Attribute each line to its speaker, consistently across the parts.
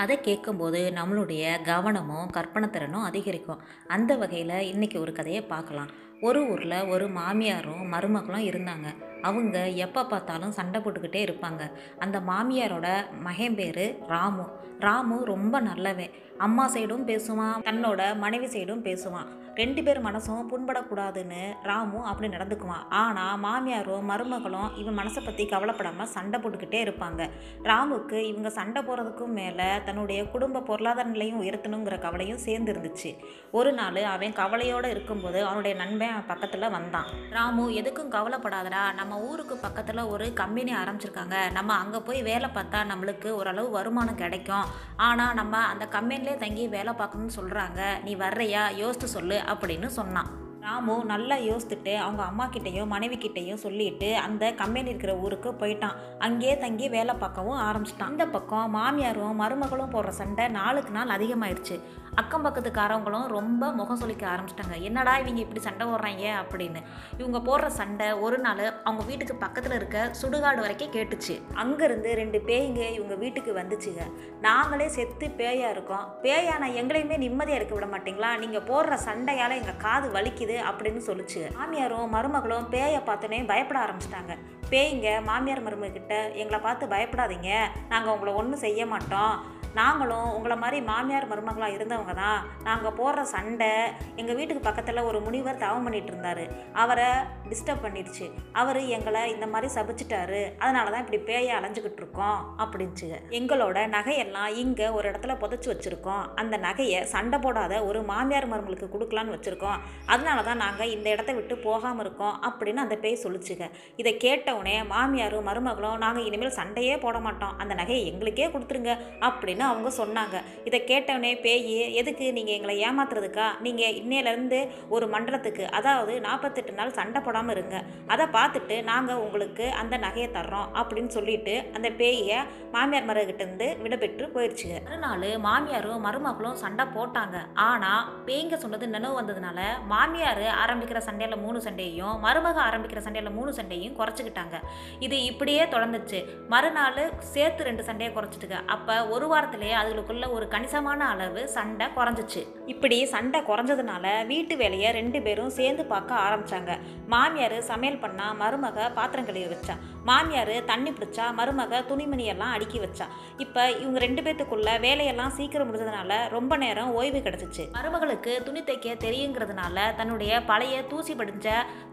Speaker 1: கதை கேட்கும்போது நம்மளுடைய கவனமும் கற்பனை திறனும் அதிகரிக்கும். அந்த வகையில் இன்றைக்கி ஒரு கதையை பார்க்கலாம். ஒரு ஊரில் ஒரு மாமியாரும் மருமகளும் இருந்தாங்க. அவங்க எப்போ பார்த்தாலும் சண்டை போட்டுக்கிட்டே இருப்பாங்க. அந்த மாமியாரோட மகன் பேர் ராமு. ராமு ரொம்ப நல்லவன். அம்மா சைடும் பேசுவான். தன்னோட மனைவி சைடும் பேசுவான். ரெண்டு பேர் மனசும் புண்படக்கூடாதுன்னு ராமு அப்படி நடந்துக்குவான். ஆனால் மாமியாரும் மருமகளும் இவன் மனசை பற்றி கவலைப்படாமல் சண்டை போட்டுக்கிட்டே இருப்பாங்க. ராமுக்கு இவங்க சண்டை போகிறதுக்கும் மேலே தன்னுடைய குடும்ப பொருளாதார நிலையும் உயர்த்தணுங்கிற கவலையும் சேர்ந்து இருந்துச்சு ஒரு நாள் அவன் கவலையோடு இருக்கும்போது அவனுடைய நண்பன் பக்கத்தில் வந்தான். ராமு எதுக்கும் கவலைப்படாதடா. நம்ம ஊருக்கு பக்கத்தில் ஒரு கம்பெனி ஆரம்பிச்சிருக்காங்க. நம்ம அங்கே போய் வேலை பார்த்தா நம்மளுக்கு ஓரளவு வருமானம் கிடைக்கும். ஆனால் நம்ம அந்த கம்பெனிலே தங்கி வேலை பார்க்கணும்னு சொல்கிறாங்க நீ வர்றையா? யோசித்து சொல்லு. அப்படின்னு சொன்னான். ராமு நல்லா யோசித்துட்டு அவங்க அம்மா கிட்டேயும் மனைவி கிட்டேயும் சொல்லிட்டு அந்த கம்பெனி இருக்கிற ஊருக்கு போயிட்டான். அங்கேயே தங்கி வேலை பார்க்கவும் ஆரம்பிச்சிட்டான். இந்த பக்கம் மாமியாரும் மருமகளும் போடுற சண்டை நாளுக்கு நாள் அதிகமாயிருச்சு. அக்கம் பக்கத்துக்காரவங்களும் ரொம்ப முகம் சொல்லிக்க ஆரம்பிச்சிட்டாங்க. என்னடா இவங்க இப்படி சண்டை போடுறாங்க? அப்படின்னு. இவங்க போடுற சண்டை ஒரு நாள் அவங்க வீட்டுக்கு பக்கத்தில் இருக்க சுடுகாடு வரைக்கும் கேட்டுச்சு. அங்கேருந்து ரெண்டு பேய்ங்க இவங்க வீட்டுக்கு வந்துச்சுங்க. நாங்களே செத்து பேயாக இருக்கோம். பேயான எங்களையுமே நிம்மதியாக இருக்க விட மாட்டீங்களா? நீங்கள் போடுற சண்டையால் எங்கள் காது வலிக்குது. அப்படின்னு சொல்லுச்சு. மாமியாரும் மருமகளும் பேயை பார்த்தோன்னே பயப்பட ஆரம்பிச்சிட்டாங்க. பேய்ங்க மாமியார் மருமகிட்ட எங்களை பார்த்து பயப்படாதீங்க. நாங்கள் உங்களை ஒன்றும் செய்ய மாட்டோம். நாங்களும் உங்களை மாதிரி மாமியார் மருமகளாக இருந்தவங்க தான். நாங்கள் போடுற சண்டை எங்கள் வீட்டுக்கு பக்கத்தில் ஒரு முனிவர் தவம் பண்ணிகிட்டு இருந்தார். அவரை டிஸ்டர்ப் பண்ணிடுச்சு. அவர் எங்களை இந்த மாதிரி சபிச்சிட்டாரு. அதனால தான் இப்படி பேயை அலைஞ்சிக்கிட்டு இருக்கோம் அப்படின்ச்சுங்க எங்களோட நகையெல்லாம் இங்கே ஒரு இடத்துல புதைச்சி வச்சுருக்கோம். அந்த நகையை சண்டை போடாத ஒரு மாமியார் மருமகளுக்கு கொடுக்கலான்னு வச்சுருக்கோம். அதனால தான் நாங்கள் இந்த இடத்த விட்டு போகாமல் இருக்கோம் அப்படின்னு அந்த பேய் சொல்லிச்சுங்க. இதை கேட்டவுடனே மாமியாரும் மருமகளும் நாங்கள் இனிமேல் சண்டையே போட மாட்டோம். அந்த நகையை எங்களுக்கே கொடுத்துருங்க அப்படின்னு அவங்க சொன்னாங்க. இதை கேட்டவனே பேய் எதுக்கு நீங்கள் எங்களை ஏமாத்துறதுக்கா? நீங்கள் இன்னையிலேருந்து ஒரு மண்டலத்துக்கு அதாவது நாற்பத்தெட்டு நாள் சண்டை போடாமல் இருங்க. அதை பார்த்துட்டு நாங்கள் உங்களுக்கு அந்த நகையை தர்றோம் அப்படின்னு சொல்லிட்டு அந்த பேயை மாமியார் மருகிட்டேருந்து விடப்பெற்று போயிடுச்சுங்க மறுநாள் மாமியாரும் மருமகளும் சண்டை போட்டாங்க. ஆனால் பேய்ங்க சொன்னது நினைவு வந்ததுனால மாமியார் ஆரம்பிக்கிற சண்டையில் மூணு சண்டையும் மருமக ஆரம்பிக்கிற சண்டையில் மூணு சண்டையும் குறைச்சிக்கிட்டாங்க. இது இப்படியே தொடர்ந்துச்சு மறுநாள் சேர்த்து ரெண்டு சண்டையை குறைச்சிட்டுங்க. அப்போ ஒரு வாரத்திலேயே அதுகளுக்குள்ள ஒரு கணிசமான அளவு சண்டை குறைஞ்சிச்சு. இப்படி சண்டை குறைஞ்சதுனால வீட்டு வேலையை ரெண்டு பேரும் சேர்ந்து பார்க்க ஆரம்பிச்சாங்க. மாமியார் சமையல் பண்ணா மருமக பாத்திரம் கழுவி வச்சா. மாமியார் தண்ணி பிடிச்சா மருமக துணிமணியெல்லாம் அடுக்கி வச்சா. இப்போ இவங்க ரெண்டு பேத்துக்குள்ள வேலையெல்லாம் சீக்கிரம் முடிஞ்சதுனால ரொம்ப நேரம் ஓய்வு கிடச்சிச்சு. மருமகளுக்கு துணி தைக்க தெரியுங்கிறதுனால தன்னுடைய பழைய தூசி படிஞ்ச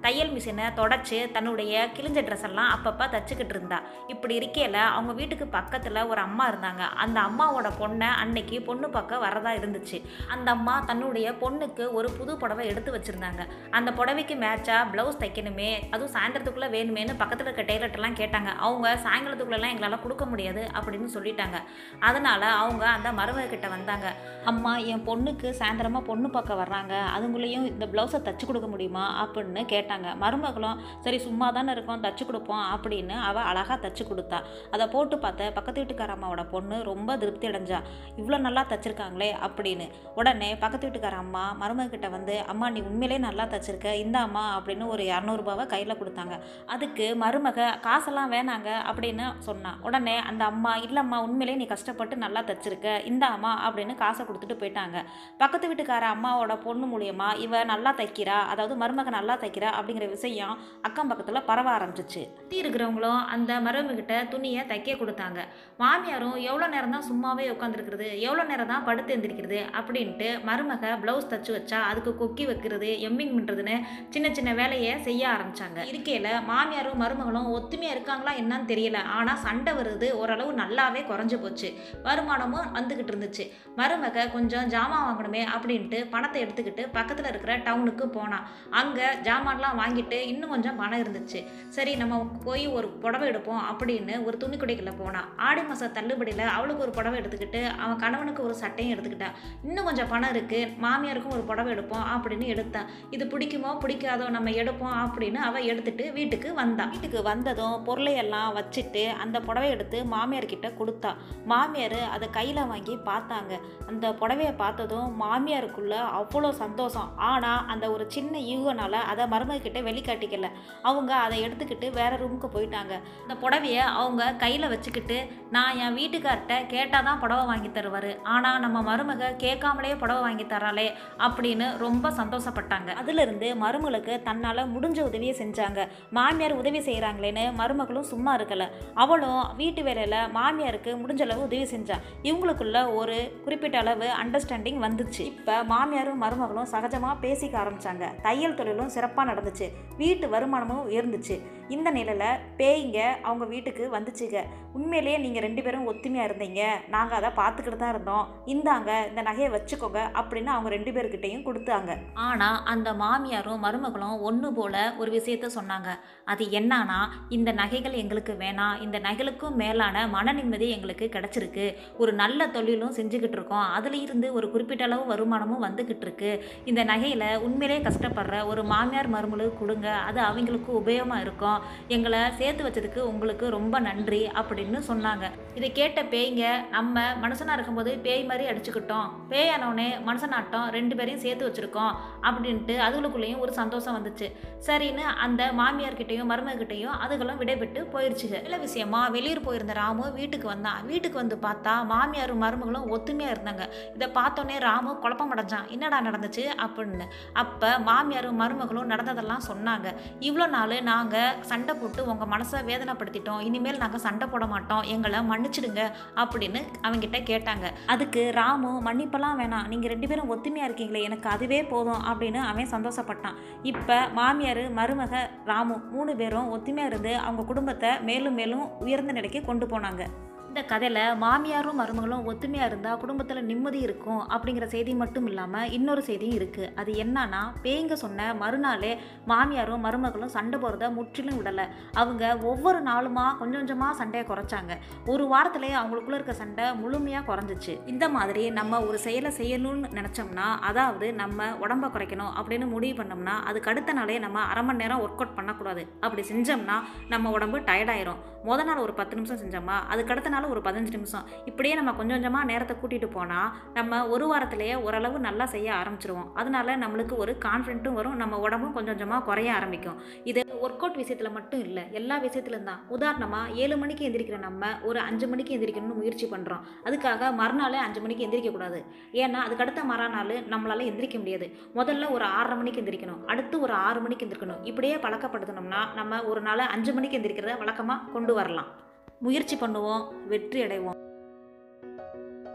Speaker 1: தையல் மிஷினை தொடச்சி தன்னுடைய கிழிஞ்ச ட்ரெஸ் எல்லாம் அப்பப்போ தச்சுக்கிட்டு இருந்தா. இப்படி இருக்கையில் அவங்க வீட்டுக்கு பக்கத்தில் ஒரு அம்மா இருந்தாங்க. அந்த அம்மா அம்மாவோட பொண்ணை அன்னைக்கு பொண்ணு பார்க்க வரதா இருந்துச்சு. அந்த அம்மா தன்னுடைய பொண்ணுக்கு ஒரு புது புடவை எடுத்து வச்சுருந்தாங்க. அந்த புடவைக்கு மேட்சாக ப்ளவுஸ் தைக்கணுமே அதுவும் சாயந்தரத்துக்குள்ளே வேணுமேனு பக்கத்தில் இருக்க டெய்லர்ட்டெல்லாம் கேட்டாங்க. அவங்க சாயங்காலத்துக்குள்ளெல்லாம் எங்களால் கொடுக்க முடியாது அப்படின்னு சொல்லிட்டாங்க. அதனால் அவங்க அந்த மருமகிட்ட வந்தாங்க. அம்மா என் பொண்ணுக்கு சாயந்தரமாக பொண்ணு பார்க்க வர்றாங்க. அதுங்களையும் இந்த ப்ளவுஸை தச்சு கொடுக்க முடியுமா? அப்படின்னு கேட்டாங்க. மருமகளும் சரி சும்மா தானே இருக்கோம் தச்சு கொடுப்போம் அப்படின்னு அவள் அழகாக தச்சு கொடுத்தா. அதை போட்டு பார்த்த பக்கத்து வீட்டுக்கார அம்மாவோட பொண்ணு ரொம்ப திருப்தி அடைஞ்சா இவ்வளோ நல்லா தைச்சிருக்காங்களே அப்படின்னு. உடனே பக்கத்து வீட்டுக்கார அம்மா மருமகிட்ட வந்து அம்மா நீ உண்மையிலே நல்லா தச்சிருக்க இந்த அம்மா அப்படின்னு ஒரு இரநூறுபாவை கையில் கொடுத்தாங்க. அதுக்கு மருமக காசெல்லாம் வேணாங்க அப்படின்னு சொன்னான் உடனே அந்த அம்மா இல்லைம்மா உண்மையிலே நீ கஷ்டப்பட்டு நல்லா தச்சிருக்க இந்த அம்மா அப்படின்னு காசை கொடுத்துட்டு போயிட்டாங்க. பக்கத்து வீட்டுக்கார அம்மாவோட பொண்ணு மூலியமாக இவ நல்லா தைக்கிறா அதாவது மருமக நல்லா தைக்கிறா அப்படிங்கிற விஷயம் அக்கம் பக்கத்தில் பரவ ஆரம்பிச்சிச்சு. சுற்றி இருக்கிறவங்களும் அந்த மருமகிட்ட துணியை தைக்க கொடுத்தாங்க. மாமியாரும் எவ்வளோ நேரம் தான் சும்மாவே உட்காந்துருக்கிறது எவ்வளோ நேரம் தான் படுத்து எந்திரிக்கிறது அப்படின்ட்டு மருமக ப்ளவுஸ் தச்சு வச்சா அதுக்கு கொக்கி வைக்கிறது எம்மிங் பண்ணுறதுன்னு சின்ன சின்ன வேலையை செய்ய ஆரம்பிச்சாங்க. இருக்கையில் மாமியாரும் மருமகளும் ஒத்துமையாக இருக்காங்களா என்னன்னு தெரியல. ஆனால் சண்டை வருது. ஓரளவு நல்லாவே குறைஞ்சி போச்சு. வருமானமும் வந்துக்கிட்டு இருந்துச்சு. மருமக கொஞ்சம் ஜாமான் வாங்கணுமே அப்படின்ட்டு பணத்தை எடுத்துக்கிட்டு பக்கத்தில் இருக்கிற டவுனுக்கு போனான் அங்கே ஜாமான்லாம் வாங்கிட்டு இன்னும் கொஞ்சம் பணம் இருந்துச்சு. சரி நம்ம போய் ஒரு புடவை எடுப்போம் அப்படின்னு ஒரு துணி கடைகளில் போனான் ஆடி மாதம் தள்ளுபடியில் அவளுக்கு ஒரு புடவை எடுத்துக்கிட்டு அவன் கணவனுக்கு ஒரு சட்டையும் எடுத்துக்கிட்டான். இன்னும் கொஞ்சம் பணம் இருக்குது மாமியாருக்கும் ஒரு புடவை எடுப்போம் அப்படின்னு எடுத்தான். இது பிடிக்குமோ பிடிக்காதோ நம்ம எடுப்போம் அப்படின்னு அவள் எடுத்துகிட்டு வீட்டுக்கு வந்தான். வீட்டுக்கு வந்ததும் பொருளையெல்லாம் வச்சுட்டு அந்த புடவை எடுத்து மாமியார்கிட்ட கொடுத்தா. மாமியார் அதை கையில் வாங்கி பார்த்தாங்க. அந்த புடவையை பார்த்ததும் மாமியாருக்குள்ள அவ்வளோ சந்தோஷம். ஆனால் அந்த ஒரு சின்ன யூகனால் அதை மருமகிட்ட வெளிக்காட்டிக்கல. அவங்க அதை எடுத்துக்கிட்டு வேற ரூமுக்கு போயிட்டாங்க. அந்த புடவைய அவங்க கையில் வச்சுக்கிட்டு நான் என் வீட்டுக்கார்ட்ட கேட்டால் தான் புடவை வாங்கி தருவார். ஆனால் நம்ம மருமக கேட்காமலே புடவை வாங்கி தராளே அப்படின்னு ரொம்ப சந்தோஷப்பட்டாங்க. அதிலிருந்து மருமகளுக்கு தன்னால் முடிஞ்ச உதவியை செஞ்சாங்க. மாமியார் உதவி செய்கிறாங்களேன்னு மருமகளும் சும்மா இருக்கலை. அவளும் வீட்டு வேலையில் மாமியாருக்கு முடிஞ்ச அளவு உதவி செஞ்சான் இவங்களுக்குள்ள ஒரு குறிப்பிட்ட அளவு அண்டர்ஸ்டாண்டிங் வந்துச்சு. இப்போ மாமியாரும் மருமகளும் சகஜமாக பேசிக்க ஆரம்பிச்சாங்க. தையல் தொழிலும் சிறப்பாக நடந்துச்சு. வீட்டு வருமானமும் உயர்ந்துச்சு. இந்த நிலையில் பேய்ங்க அவங்க வீட்டுக்கு வந்துச்சுங்க. உண்மையிலேயே நீங்கள் ரெண்டு பேரும் ஒத்துமையாக இருந்தீங்க. நாங்கள் அதை பார்த்துக்கிட்டு தான் இருந்தோம். இந்தாங்க இந்த நகையை வச்சுக்கோங்க அப்படின்னு அவங்க ரெண்டு பேர்கிட்டையும் கொடுத்தாங்க. ஆனால் அந்த மாமியாரும் மருமகளும் ஒன்று போல ஒரு விஷயத்த சொன்னாங்க. அது என்னன்னா இந்த நகைகள் எங்களுக்கு வேணாம். இந்த நகைகளுக்கும் மேலான மன நிம்மதி எங்களுக்கு கிடச்சிருக்கு. ஒரு நல்ல தொழிலும் செஞ்சுக்கிட்டு இருக்கோம். அதில் இருந்து ஒரு குறிப்பிட்ட அளவு வருமானமும் வந்துக்கிட்டு இருக்கு. இந்த நகையில் உண்மையிலே கஷ்டப்படுற ஒரு மாமியார் மருமகளுக்கு கொடுங்க. அது அவங்களுக்கு உபயோகமாக இருக்கும். எங்களை சேர்த்து வச்சதுக்கு உங்களுக்கு ரொம்ப நன்றி அப்படின்னு சொன்னாங்க. இதை கேட்ட பேய்ங்க நம்ம மனுஷனாக இருக்கும்போது பேய் மாதிரி அடிச்சுக்கிட்டோம். பேயானவனே மனுஷனாட்டம் ரெண்டு பேரையும் சேர்த்து வச்சுருக்கோம் அப்படின்ட்டு அதுகளுக்குள்ளேயும் ஒரு சந்தோஷம் வந்துச்சு. சரின்னு அந்த மாமியார்கிட்டையும் மருமகிட்டையும் அதுகளும் விடைபெற்று போயிடுச்சுங்க நல்ல விஷயமா வெளியூர் போயிருந்த ராமு வீட்டுக்கு வந்தான் வீட்டுக்கு வந்து பார்த்தா மாமியாரும் மருமகளும் ஒத்துமையாக இருந்தாங்க. இதை பார்த்தோன்னே ராமு குழப்பம் அடைஞ்சான். என்னடா நடந்துச்சு அப்படின்னு. அப்போ மாமியாரும் மருமகளும் நடந்ததெல்லாம் சொன்னாங்க. இவ்வளோ நாள் நாங்கள் சண்டை போட்டு உங்கள் மனசை வேதனைப்படுத்திட்டோம். இனிமேல் நாங்கள் சண்டை போட மாட்டோம். எங்களை மன்னிச்சிடுங்க அப்படின்னு அவங்கிட்ட கேட்டாங்க. அதுக்கு ராமு மன்னிப்பெல்லாம் வேணாம். நீங்கள் ரெண்டு பேரும் ஒத்துமையாக இருக்கீங்களே. எனக்கு அதுவே போதும் அப்படின்னு அவன் சந்தோஷப்பட்டான். இப்போ மாமியார் மருமக ராமு மூணு பேரும் ஒத்துமையாக இருந்து அவங்க குடும்பத்தை மேலும் மேலும் உயர்ந்த நிலைக்கு கொண்டு போனாங்க. இந்த கதையில் மாமியாரும் மருமகளும் ஒத்துமையாக இருந்தால் குடும்பத்தில் நிம்மதி இருக்கும் அப்படிங்கிற செய்தி மட்டும் இல்லாமல் இன்னொரு செய்தியும் இருக்குது அது என்னன்னா பேய்ங்க சொன்ன மறுநாளே மாமியாரும் மருமகளும் சண்டை போகிறத முற்றிலும் விடலை. அவங்க ஒவ்வொரு நாளுமா கொஞ்சம் கொஞ்சமாக சண்டையை குறைச்சாங்க. ஒரு வாரத்திலே அவங்களுக்குள்ள இருக்க சண்டை முழுமையாக குறைஞ்சிச்சு. இந்த மாதிரி நம்ம ஒரு செயலை செய்யணும்னு நினச்சோம்னா அதாவது நம்ம உடம்ப குறைக்கணும் அப்படின்னு முடிவு பண்ணோம்னா அதுக்கு அடுத்த நாளே நம்ம அரை மணி நேரம் ஒர்க் அவுட் பண்ணக்கூடாது. அப்படி செஞ்சோம்னா நம்ம உடம்பு டயர்டாயிரும் முத நாள் ஒரு பத்து நிமிஷம் செஞ்சோம்னா அதுக்கு அடுத்த நாள் ஒரு பதினஞ்சு நிமிஷம். இப்படியே நம்ம கொஞ்சம் கொஞ்சமாக நேரத்தை கூட்டிகிட்டு போனால் நம்ம ஒரு வாரத்திலேயே ஓரளவு நல்லா செய்ய ஆரம்பிச்சிருவோம். அதனால நம்மளுக்கு ஒரு கான்ஃபிடென்ட்டும் வரும். நம்ம உடம்பும் கொஞ்சம் கொஞ்சமாக குறைய ஆரம்பிக்கும். இது ஒர்க் அவுட் விஷயத்தில் மட்டும் இல்லை எல்லா விஷயத்துலையும் தான். உதாரணமாக ஏழு மணிக்கு எந்திரிக்கிற நம்ம ஒரு அஞ்சு மணிக்கு எந்திரிக்கணும்னு முயற்சி பண்ணுறோம் அதுக்காக மறுநாளே அஞ்சு மணிக்கு எந்திரிக்கக்கூடாது ஏன்னா அதுக்கு அடுத்த மறுநாள் நம்மளால் எந்திரிக்க முடியாது. முதல்ல ஒரு ஆறரை மணிக்கு எந்திரிக்கணும். அடுத்து ஒரு ஆறு மணிக்கு எந்திரிக்கணும். இப்படியே பழக்கப்படுத்தணும்னா நம்ம ஒரு நாள் அஞ்சு மணிக்கு எந்திரிக்கிறத வழக்கமாக கொண்டு வரலாம். முயற்சி பண்ணுவோம் வெற்றி அடைவோம்.